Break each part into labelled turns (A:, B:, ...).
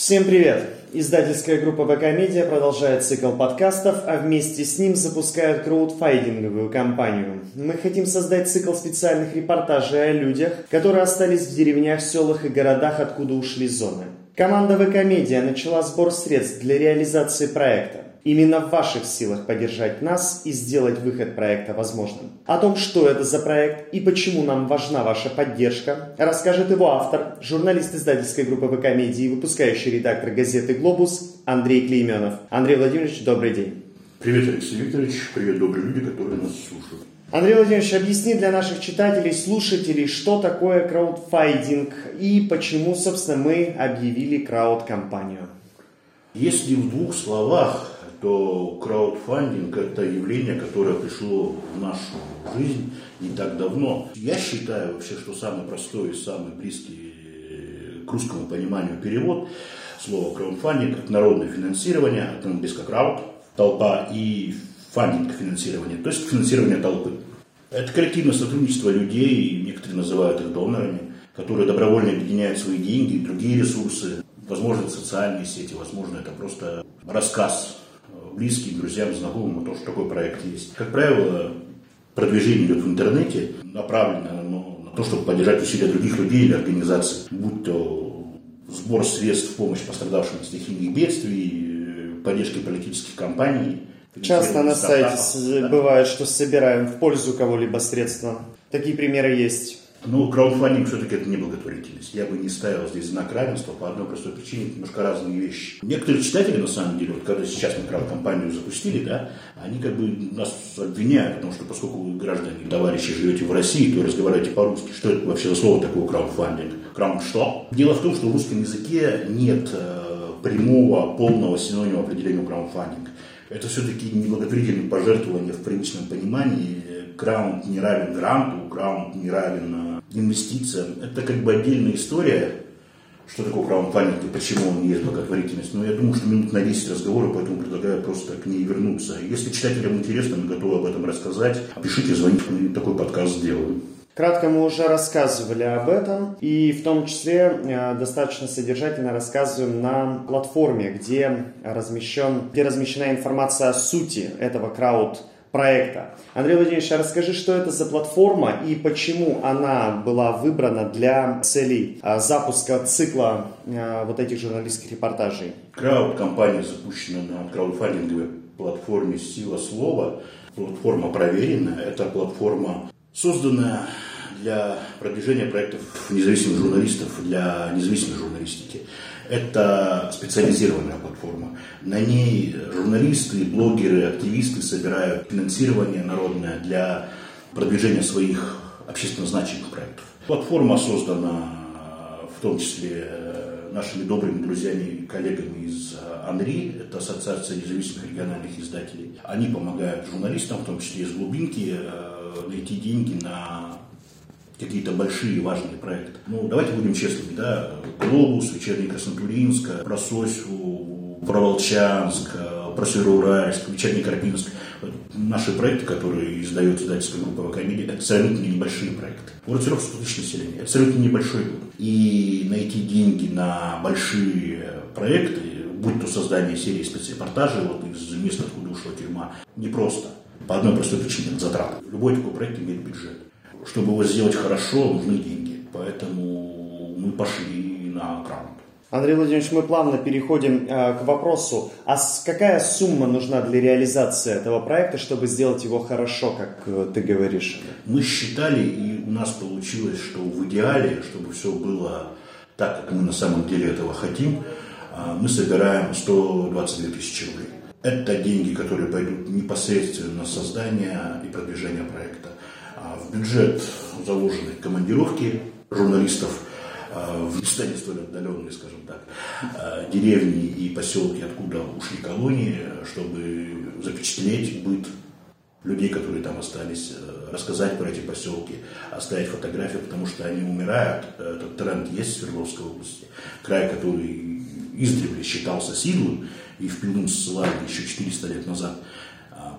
A: Всем привет! Издательская группа БК Медиа продолжает цикл подкастов, а вместе с ним запускает краудфайдинговую кампанию. Мы хотим создать цикл специальных репортажей о людях, которые остались в деревнях, селах и городах, откуда ушли зоны. Команда ВК Медиа начала сбор средств для реализации проекта. Именно в ваших силах поддержать нас и сделать выход проекта возможным. О том, что это за проект и почему нам важна ваша поддержка, расскажет его автор, журналист издательской группы ВК Медиа и выпускающий редактор газеты «Глобус» Андрей Клейменов. Андрей Владимирович, добрый день.
B: Привет, Алексей Викторович. Привет, добрые люди, которые нас слушают.
A: Андрей Владимирович, объясни для наших читателей, слушателей, что такое краудфайдинг и почему, собственно, мы объявили крауд-компанию.
B: Если в двух словах, то краудфандинг – это явление, которое пришло в нашу жизнь не так давно. Я считаю вообще, что самый простой и самый близкий э, к русскому пониманию перевод слова краудфандинг – это народное финансирование, от английского крауд, толпа, и фандинг финансирования, то есть финансирование толпы. Это коллективное сотрудничество людей, некоторые называют их донорами, которые добровольно объединяют свои деньги и другие ресурсы, возможно, социальные сети, возможно, это просто рассказ близким, друзьям, знакомым о том, что такой проект есть. Как правило, продвижение идет в интернете, направлено на то, чтобы поддержать усилия других людей или организаций, будь то сбор средств в помощь пострадавшим от стихийных бедствий, поддержки политических кампаний.
A: Часто на сайте да? бывает, что собираем в пользу кого-либо средства. Такие примеры есть.
B: Ну, краудфандинг все-таки это не благотворительность. Я бы не ставил здесь знак равенства по одной простой причине, это немножко разные вещи. Некоторые читатели, на самом деле, вот когда сейчас мы крауд-компанию запустили, да, они как бы нас обвиняют, потому что поскольку вы, граждане, товарищи, живете в России, то разговариваете по-русски. Что это вообще за слово такое краудфандинг? Крауд что? Дело в том, что в русском языке нет э, прямого, полного синонима определению краудфандинг. Это все-таки не благотворительное пожертвование в привычном понимании. Краунд не равен гранту, краунд не равен инвестициям. Это как бы отдельная история, что такое краудфандинг и почему он есть благотворительность. Но я думаю, что минут на 10 разговора, поэтому предлагаю просто к ней вернуться. Если читателям интересно, мы готовы об этом рассказать. Пишите, звоните, мы такой подкаст сделаем.
A: Кратко мы уже рассказывали об этом, и в том числе э, достаточно содержательно рассказываем на платформе, где, размещен, где размещена информация о сути этого крауд проекта. Андрей Владимирович, а расскажи, что это за платформа и почему она была выбрана для целей а, запуска цикла а, вот этих журналистских репортажей?
B: Крауд-компания запущена на краудфандинговой платформе «Сила слова». Платформа проверенная. Это платформа, созданная для продвижения проектов независимых журналистов, для независимой журналистики. Это специализированная платформа. На ней журналисты, блогеры, активисты собирают финансирование народное для продвижения своих общественно значимых проектов. Платформа создана в том числе э, нашими добрыми друзьями и коллегами из э, АНРИ, это Ассоциация независимых региональных издателей. Они помогают журналистам, в том числе из глубинки, э, найти деньги на какие-то большие важные проекты. Ну, давайте будем честными, да, Глобус, Вечерний Краснотуринск, про Сосю, про Вечерний Карпинск. Наши проекты, которые издает издательская группа ВК это абсолютно небольшие проекты. Город Серов 100 тысяч населения, абсолютно небольшой город. И найти деньги на большие проекты, будь то создание серии спецрепортажей вот из места, откуда ушла тюрьма, непросто. По одной простой причине – затраты. Любой такой проект имеет бюджет чтобы его сделать хорошо, нужны деньги. Поэтому мы пошли на грант.
A: Андрей Владимирович, мы плавно переходим э, к вопросу, а с, какая сумма нужна для реализации этого проекта, чтобы сделать его хорошо, как э, ты говоришь?
B: Мы считали, и у нас получилось, что в идеале, чтобы все было так, как мы на самом деле этого хотим, э, мы собираем 122 тысячи рублей. Это деньги, которые пойдут непосредственно на создание и продвижение проекта. А в бюджет заложены командировки журналистов а, в не столь отдаленные, скажем так, а, деревни и поселки, откуда ушли колонии, чтобы запечатлеть быт людей, которые там остались, э, рассказать про эти поселки, оставить фотографии, потому что они умирают. Этот тренд есть в Свердловской области. Край, который издревле считался сильным и в плену ссылали еще 400 лет назад,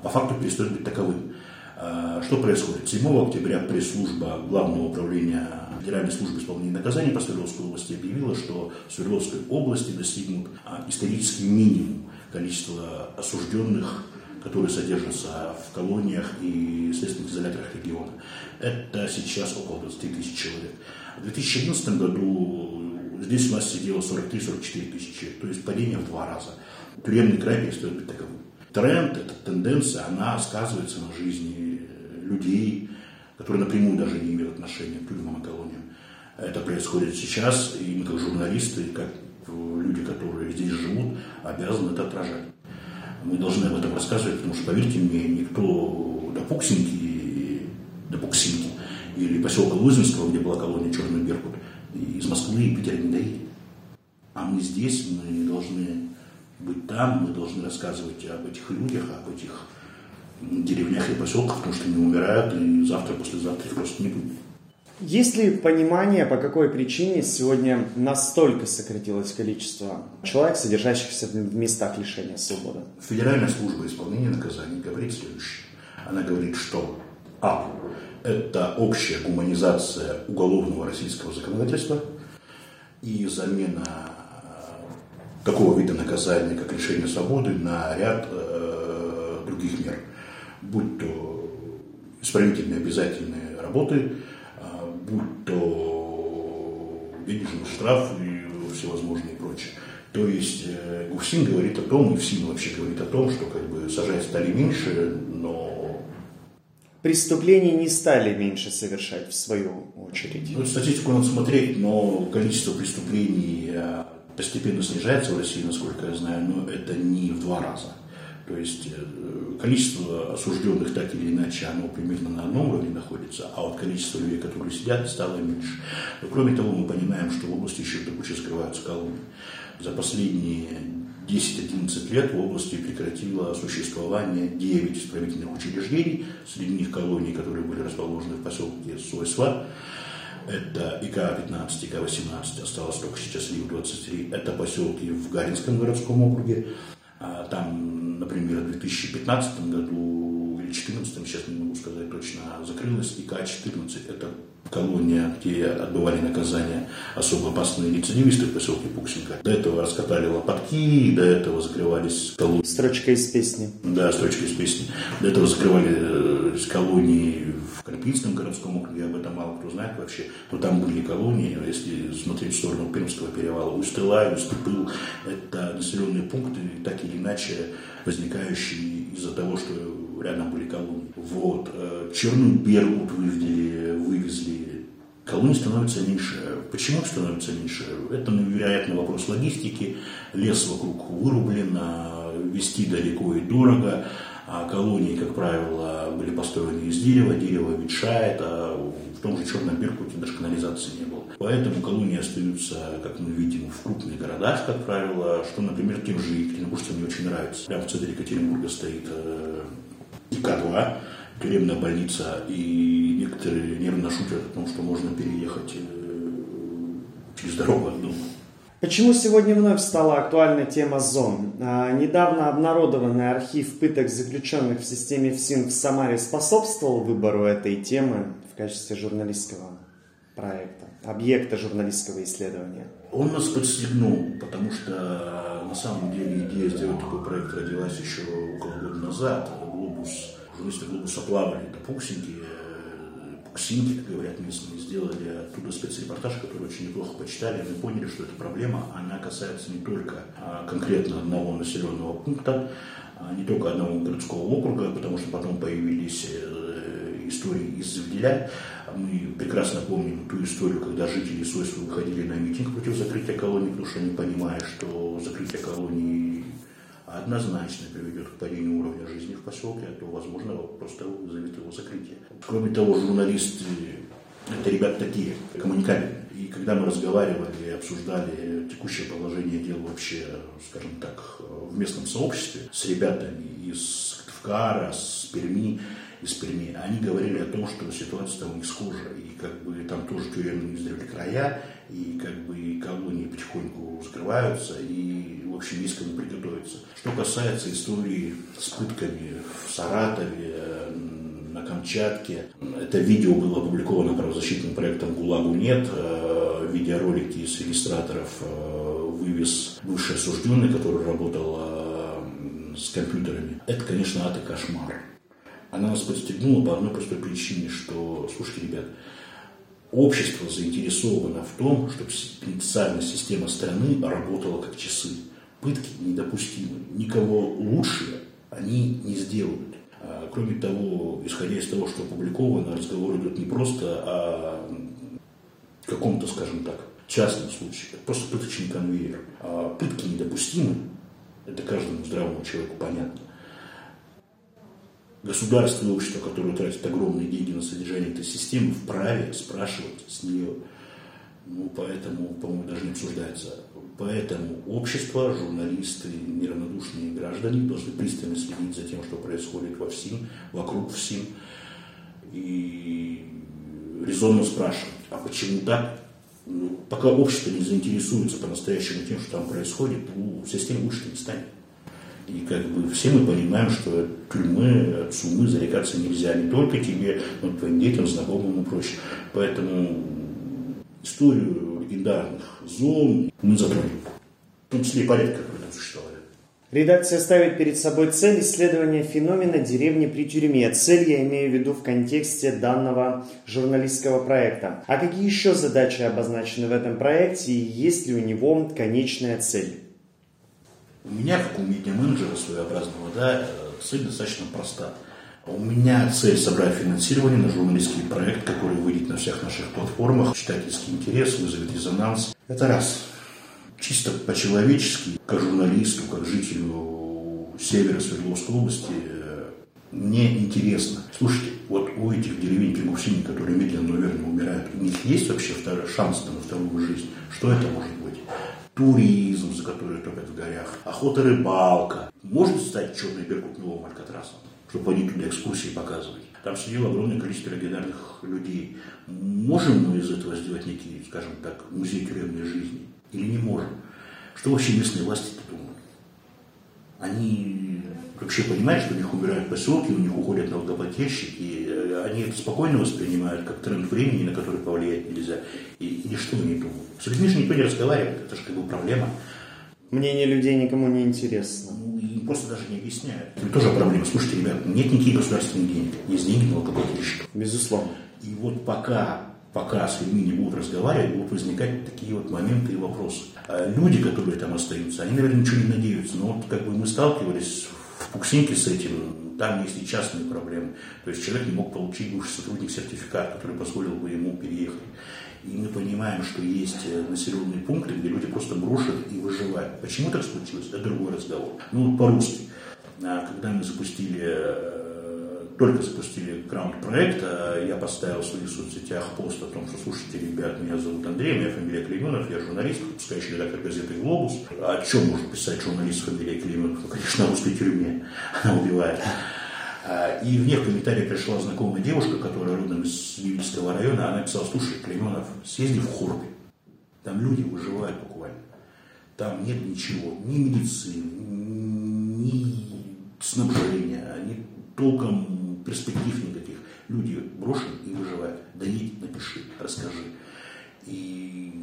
B: по факту перестает быть таковым. А, что происходит? 7 октября пресс-служба Главного управления Федеральной службы исполнения наказаний по Свердловской области объявила, что в Свердловской области достигнут а, исторический минимум количества осужденных которые содержатся в колониях и следственных изоляторах региона. Это сейчас около 20 тысяч человек. В 2011 году здесь у нас сидело 43-44 тысячи, то есть падение в два раза. Тюремный край перестает быть таковым. Тренд, эта тенденция, она сказывается на жизни людей, которые напрямую даже не имеют отношения к тюрьмам и колониям. Это происходит сейчас, и мы как журналисты, как люди, которые здесь живут, обязаны это отражать. Мы должны об этом рассказывать, потому что, поверьте мне, никто до Пуксинки, до Пуксинки или поселка Лузинского, где была колония Черный Беркут, из Москвы и Питера не доедет. А мы здесь, мы должны быть там, мы должны рассказывать об этих людях, об этих деревнях и поселках, потому что они умирают, и завтра, послезавтра их просто не будет.
A: Есть ли понимание, по какой причине сегодня настолько сократилось количество человек, содержащихся в местах лишения свободы?
B: Федеральная служба исполнения наказаний говорит следующее. Она говорит, что А. Это общая гуманизация уголовного российского законодательства и замена такого вида наказания, как лишение свободы, на ряд э, других мер, будь то исправительные обязательные работы, будь то денежный штраф и всевозможные прочее. То есть э, Гуфсин говорит о том, и ФСИН вообще говорит о том, что как бы сажать стали меньше, но...
A: Преступлений не стали меньше совершать, в свою очередь.
B: Ну, статистику надо смотреть, но количество преступлений э, постепенно снижается в России, насколько я знаю, но это не в два раза. То есть э, количество осужденных так или иначе, оно примерно на одном уровне находится, а вот количество людей, которые сидят, стало меньше. Но кроме того, мы понимаем, что в области еще до кучи скрываются колонии. За последние 10-11 лет в области прекратило существование 9 исправительных учреждений, среди них колонии, которые были расположены в поселке Сойсва, это ИК-15, ИК-18, осталось только сейчас ЛИВ-23, это поселки в Гаринском городском округе, а, там, например, в 2015 году или 2014, сейчас не могу сказать точно, закрылась ИК-14. Это колония, где отбывали наказание особо опасные рецидивисты в поселке Пуксенко. До этого раскатали лопатки, до этого закрывались колонии.
A: Строчка из песни.
B: Да, строчка из песни. До этого закрывали э, колонии в Карпинском городском округе, об этом мало кто знает вообще. Но там были колонии, если смотреть в сторону Пермского перевала, Усть-Илай, Усть-Пыл, это населенные пункты, так или иначе возникающие из-за того, что рядом были колонии. Вот. Э, Черный Бергут вывезли, вывезли. Колоний становится меньше. Почему становится меньше? Это, вероятно, вопрос логистики. Лес вокруг вырублен, а вести далеко и дорого. А колонии, как правило, были построены из дерева, дерево ветшает, а в том же Черном Беркуте даже канализации не было. Поэтому колонии остаются, как мы видим, в крупных городах, как правило, что, например, тем же екатеринбуржцам не очень нравится. Прямо в центре Екатеринбурга стоит э, ИК-2, тюремная больница, и некоторые нервно шутят о том, что можно переехать э, через дорогу от дома.
A: Почему сегодня вновь стала актуальна тема зон? А, недавно обнародованный архив пыток заключенных в системе ФСИН в Самаре способствовал выбору этой темы в качестве журналистского проекта, объекта журналистского исследования.
B: Он нас подстегнул, потому что на самом деле идея сделать такой проект родилась еще около года назад. Глобус, журналисты Глобуса плавали до Пуксинки, Пуксинки, как говорят местные, сделали оттуда спецрепортаж, который очень неплохо почитали. Мы поняли, что эта проблема, она касается не только а, конкретно одного населенного пункта, а не только одного городского округа, потому что потом появились э, истории из Завделя, мы прекрасно помним ту историю, когда жители Сойства выходили на митинг против закрытия колонии, потому что они понимают, что закрытие колонии однозначно приведет к падению уровня жизни в поселке, а то, возможно, просто вызовет его закрытие. Кроме того, журналисты – это ребята такие, коммуникабельные. И когда мы разговаривали и обсуждали текущее положение дел вообще, скажем так, в местном сообществе с ребятами из Сыктывкара, с Перми, из Перми, они говорили о том, что ситуация там у них схожа, и как бы там тоже тюремные издревле края, и как бы колонии потихоньку закрываются, и, к приготовиться. Что касается истории с пытками в Саратове, на Камчатке. Это видео было опубликовано правозащитным проектом «ГУЛАГу нет». Э, видеоролики из регистраторов э, вывез бывший осужденный, который работал э, с компьютерами. Это, конечно, ад и кошмар. Она нас подстегнула по одной простой причине, что, слушайте, ребят, общество заинтересовано в том, чтобы пенитенциарная система страны работала как часы. Пытки недопустимы. Никого лучше они не сделают. А, кроме того, исходя из того, что опубликовано, разговор идет не просто о каком-то, скажем так, частном случае. Это просто пыточный конвейер. А пытки недопустимы. Это каждому здравому человеку понятно. Государство и общество, которое тратит огромные деньги на содержание этой системы, вправе спрашивать с нее. Ну, поэтому, по-моему, даже не обсуждается. Поэтому общество, журналисты, неравнодушные граждане должны пристально следить за тем, что происходит во всем, вокруг всем. И резонно спрашивать, а почему так? Ну, пока общество не заинтересуется по-настоящему тем, что там происходит, ну, система лучше не станет. И как бы все мы понимаем, что от тюрьмы, от сумы зарекаться нельзя не только тебе, но и твоим детям, знакомым и прочее. Поэтому историю легендарных зон мы затронем. В том числе и порядка, который там существовали.
A: Редакция ставит перед собой цель исследования феномена деревни при тюрьме. Цель я имею в виду в контексте данного журналистского проекта. А какие еще задачи обозначены в этом проекте и есть ли у него конечная цель?
B: У меня, как у медиа-менеджера своеобразного, да, цель достаточно проста. У меня цель собрать финансирование на журналистский проект, который выйдет на всех наших платформах, читательский интерес, вызовет резонанс. Это раз. Чисто по-человечески, как журналисту, как жителю севера Свердловской области, мне интересно. Слушайте, вот у этих деревень Пегусини, которые медленно, наверное, умирают, у них есть вообще шанс на вторую жизнь? Что это может быть? туризм, за который топят в горях, охота, рыбалка. Может стать черный беркут новым Алькатрасом, чтобы они туда экскурсии показывали. Там сидело огромное количество региональных людей. Можем мы из этого сделать некий, скажем так, музей тюремной жизни? Или не можем? Что вообще местные власти думают? Они вообще понимают, что у них умирают поселки, у них уходят налогоплательщики, э, они это спокойно воспринимают как тренд времени, на который повлиять нельзя. И, и что они думают? С людьми же никто не разговаривает, это же как бы проблема.
A: Мнение людей никому не интересно.
B: Ну, и просто даже не объясняют. Это тоже проблема. Слушайте, ребят, нет никаких государственных денег. Есть деньги налогоплательщиков.
A: Безусловно.
B: И вот пока пока с людьми не будут разговаривать, будут возникать такие вот моменты и вопросы. А люди, которые там остаются, они, наверное, ничего не надеются. Но вот как бы мы сталкивались в Пуксинке с этим, там есть и частные проблемы. То есть человек не мог получить бывший сотрудник сертификат, который позволил бы ему переехать. И мы понимаем, что есть э, населенные пункты, где люди просто брошены и выживают. Почему так случилось? Это другой разговор. Ну, по-русски. А когда мы запустили э, только запустили граунд-проект, я поставил в своих соцсетях пост о том, что, слушайте, ребят, меня зовут Андрей, моя фамилия Клейменов, я журналист, выпускающий редактор газеты «Глобус». О чем может писать журналист с фамилией Клейменов? Ну, конечно, о русской тюрьме. Она убивает. А, и мне в комментарии пришла знакомая девушка, которая родом из Вивильского района, она написала, слушай, Клейменов, съезди в Хорби. Там люди выживают буквально. Там нет ничего, ни медицины, ни снабжения, ни толком перспектив никаких. Люди брошены и выживают. Доедь, напиши, расскажи. И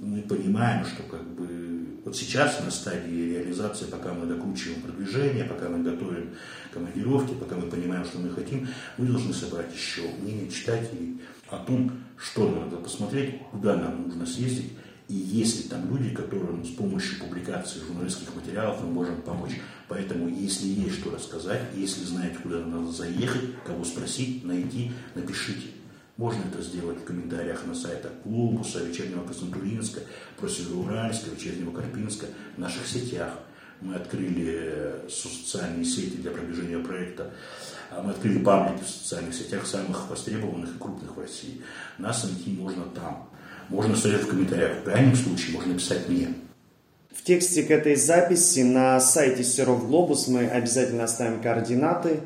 B: мы понимаем, что как бы вот сейчас на стадии реализации, пока мы докручиваем продвижение, пока мы готовим командировки, пока мы понимаем, что мы хотим, мы должны собрать еще мнение читателей о том, что надо посмотреть, куда нам нужно съездить, и есть ли там люди, которым с помощью публикации журналистских материалов мы можем помочь. Поэтому, если есть что рассказать, если знаете, куда надо заехать, кого спросить, найти, напишите. Можно это сделать в комментариях на сайтах Глобуса, Вечернего Константуринска, Просевероуральска, Вечернего Карпинска, в наших сетях. Мы открыли социальные сети для продвижения проекта. А мы открыли паблики в социальных сетях самых востребованных и крупных в России. Нас найти можно там. Можно оставить в комментариях. В крайнем случае можно писать мне.
A: В тексте к этой записи на сайте Серов Глобус мы обязательно оставим координаты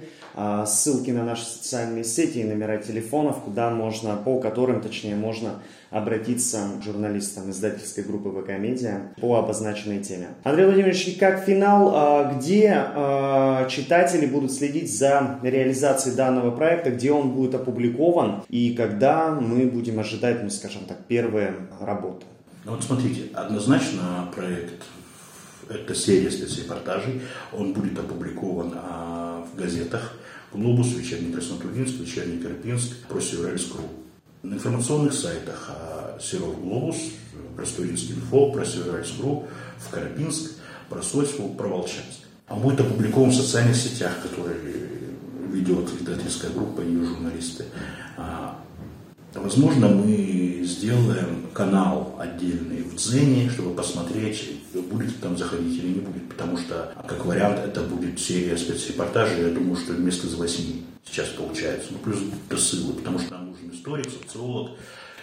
A: ссылки на наши социальные сети и номера телефонов, куда можно, по которым, точнее, можно обратиться к журналистам издательской группы ВК Медиа по обозначенной теме. Андрей Владимирович, и как финал, а, где а, читатели будут следить за реализацией данного проекта, где он будет опубликован и когда мы будем ожидать, ну, скажем так, первые работы?
B: Ну, вот смотрите, однозначно проект это серия спецрепортажей. Он будет опубликован а, в газетах «Глобус», «Вечерний Краснотуринск», «Вечерний Карпинск», «Просеверальск.ру». На информационных сайтах а, «Серов Глобус», «Просторинск инфо», «Просеверальск.ру», в Карпинск, про Сочку, про Волчанск. А будет опубликован в социальных сетях, которые ведет издательская группа и ее журналисты. Возможно, мы сделаем канал отдельный в Дзене, чтобы посмотреть, будет там заходить или не будет. Потому что, как вариант, это будет серия спецрепортажей, я думаю, что вместо из восьми сейчас получается. Ну, плюс ссылы, потому что нам нужен историк, социолог,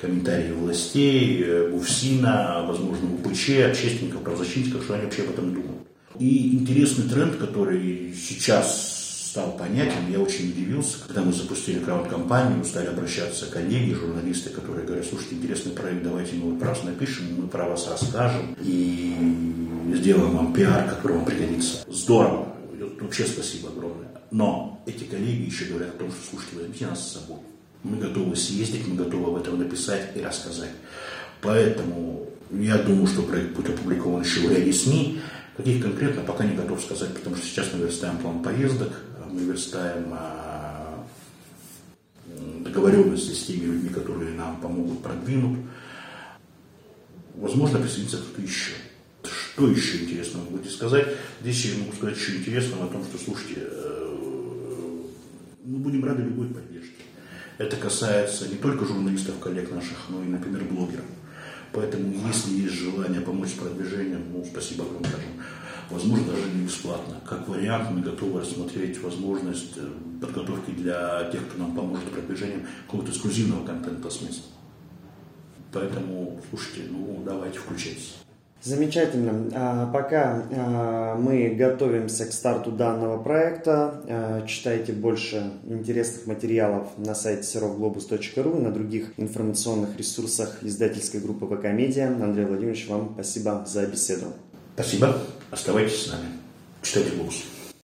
B: комментарии властей, УФСИНа, возможно, УПЧ, общественников, правозащитников, что они вообще об этом думают. И интересный тренд, который сейчас стал понятен, я очень удивился, когда мы запустили крауд-компанию, стали обращаться коллеги, журналисты, которые говорят, слушайте, интересный проект, давайте мы про вас напишем, мы про вас расскажем и сделаем вам пиар, который вам пригодится. Здорово, вообще спасибо огромное. Но эти коллеги еще говорят о том, что, слушайте, возьмите нас с собой. Мы готовы съездить, мы готовы об этом написать и рассказать. Поэтому я думаю, что проект будет опубликован еще в ряде СМИ. Каких конкретно, пока не готов сказать, потому что сейчас мы верстаем план поездок, мы верстаем а, договоренности с теми людьми, которые нам помогут продвинуть. Возможно, присоединится кто-то еще. Что еще интересного будете сказать? Здесь я могу сказать еще интересного о том, что, слушайте, э, мы будем рады любой поддержке. Это касается не только журналистов, коллег наших, но и, например, блогеров. Поэтому, если есть желание помочь с продвижением, ну, спасибо вам скажем возможно, даже не бесплатно. Как вариант, мы готовы рассмотреть возможность э, подготовки для тех, кто нам поможет продвижением какого-то эксклюзивного контента с места. Поэтому, слушайте, ну давайте включайтесь.
A: Замечательно. А, пока а, мы готовимся к старту данного проекта, а, читайте больше интересных материалов на сайте serovglobus.ru и на других информационных ресурсах издательской группы ВК Медиа. Андрей Владимирович, вам спасибо за беседу.
B: Спасибо. Оставайтесь с нами. Читайте «Глобус».